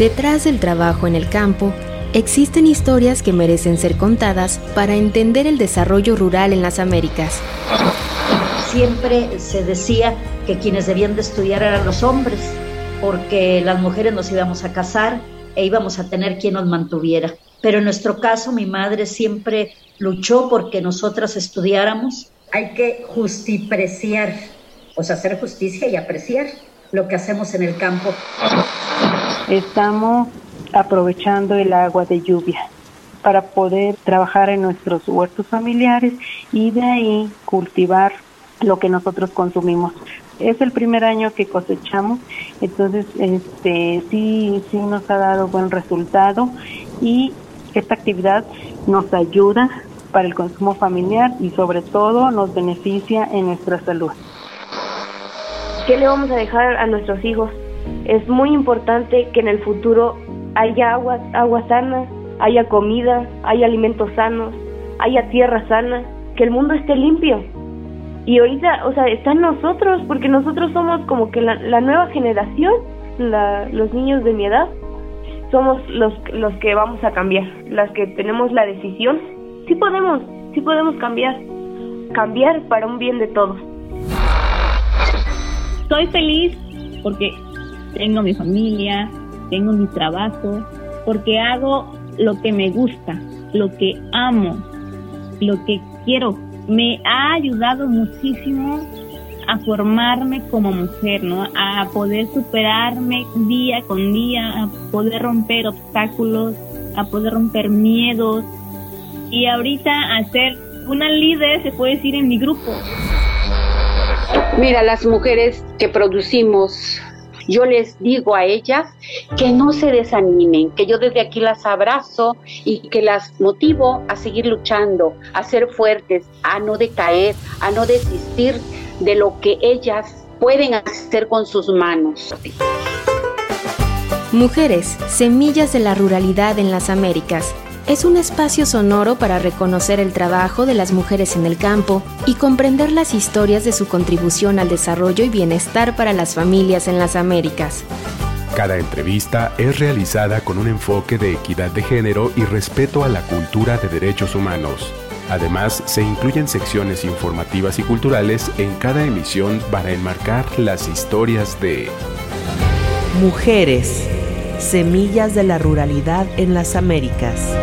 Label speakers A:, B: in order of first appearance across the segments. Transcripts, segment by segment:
A: Detrás del trabajo en el campo, existen historias que merecen ser contadas para entender el desarrollo rural en las Américas.
B: Siempre se decía que quienes debían de estudiar eran los hombres, porque las mujeres nos íbamos a casar e íbamos a tener quien nos mantuviera. Pero en nuestro caso, mi madre siempre luchó porque nosotras estudiáramos. Hay que justipreciar, o sea, hacer justicia y apreciar lo que hacemos en el campo.
C: Estamos aprovechando el agua de lluvia para poder trabajar en nuestros huertos familiares y de ahí cultivar lo que nosotros consumimos. Es el primer año que cosechamos, entonces este sí sí nos ha dado buen resultado y esta actividad nos ayuda para el consumo familiar y sobre todo nos beneficia en nuestra salud.
D: ¿Qué le vamos a dejar a nuestros hijos? Es muy importante que en el futuro haya agua, agua sana, haya comida, haya alimentos sanos, haya tierra sana, que el mundo esté limpio. Y ahorita, o sea, está nosotros, porque nosotros somos como que la, nueva generación, los niños de mi edad, somos los, los que vamos a cambiar, las que tenemos la decisión. Sí podemos, sí podemos cambiar, cambiar para un bien de todos.
E: Soy feliz porque tengo mi familia, tengo mi trabajo, porque hago lo que me gusta, lo que amo, lo que quiero. Me ha ayudado muchísimo a formarme como mujer, ¿no? A poder superarme día con día, a poder romper obstáculos, a poder romper miedos y ahorita a ser una líder, se puede decir, en mi grupo.
F: Mira, las mujeres que producimos yo les digo a ellas que no se desanimen, que yo desde aquí las abrazo y que las motivo a seguir luchando, a ser fuertes, a no decaer, a no desistir de lo que ellas pueden hacer con sus manos.
A: Mujeres, semillas de la ruralidad en las Américas es un espacio sonoro para reconocer el trabajo de las mujeres en el campo y comprender las historias de su contribución al desarrollo y bienestar para las familias en las Américas.
G: Cada entrevista es realizada con un enfoque de equidad de género y respeto a la cultura de derechos humanos. Además, se incluyen secciones informativas y culturales en cada emisión para enmarcar las historias de
H: Mujeres Semillas de la Ruralidad en las Américas.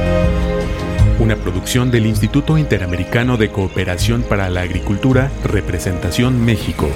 G: Una producción del Instituto Interamericano de Cooperación para la Agricultura, Representación México.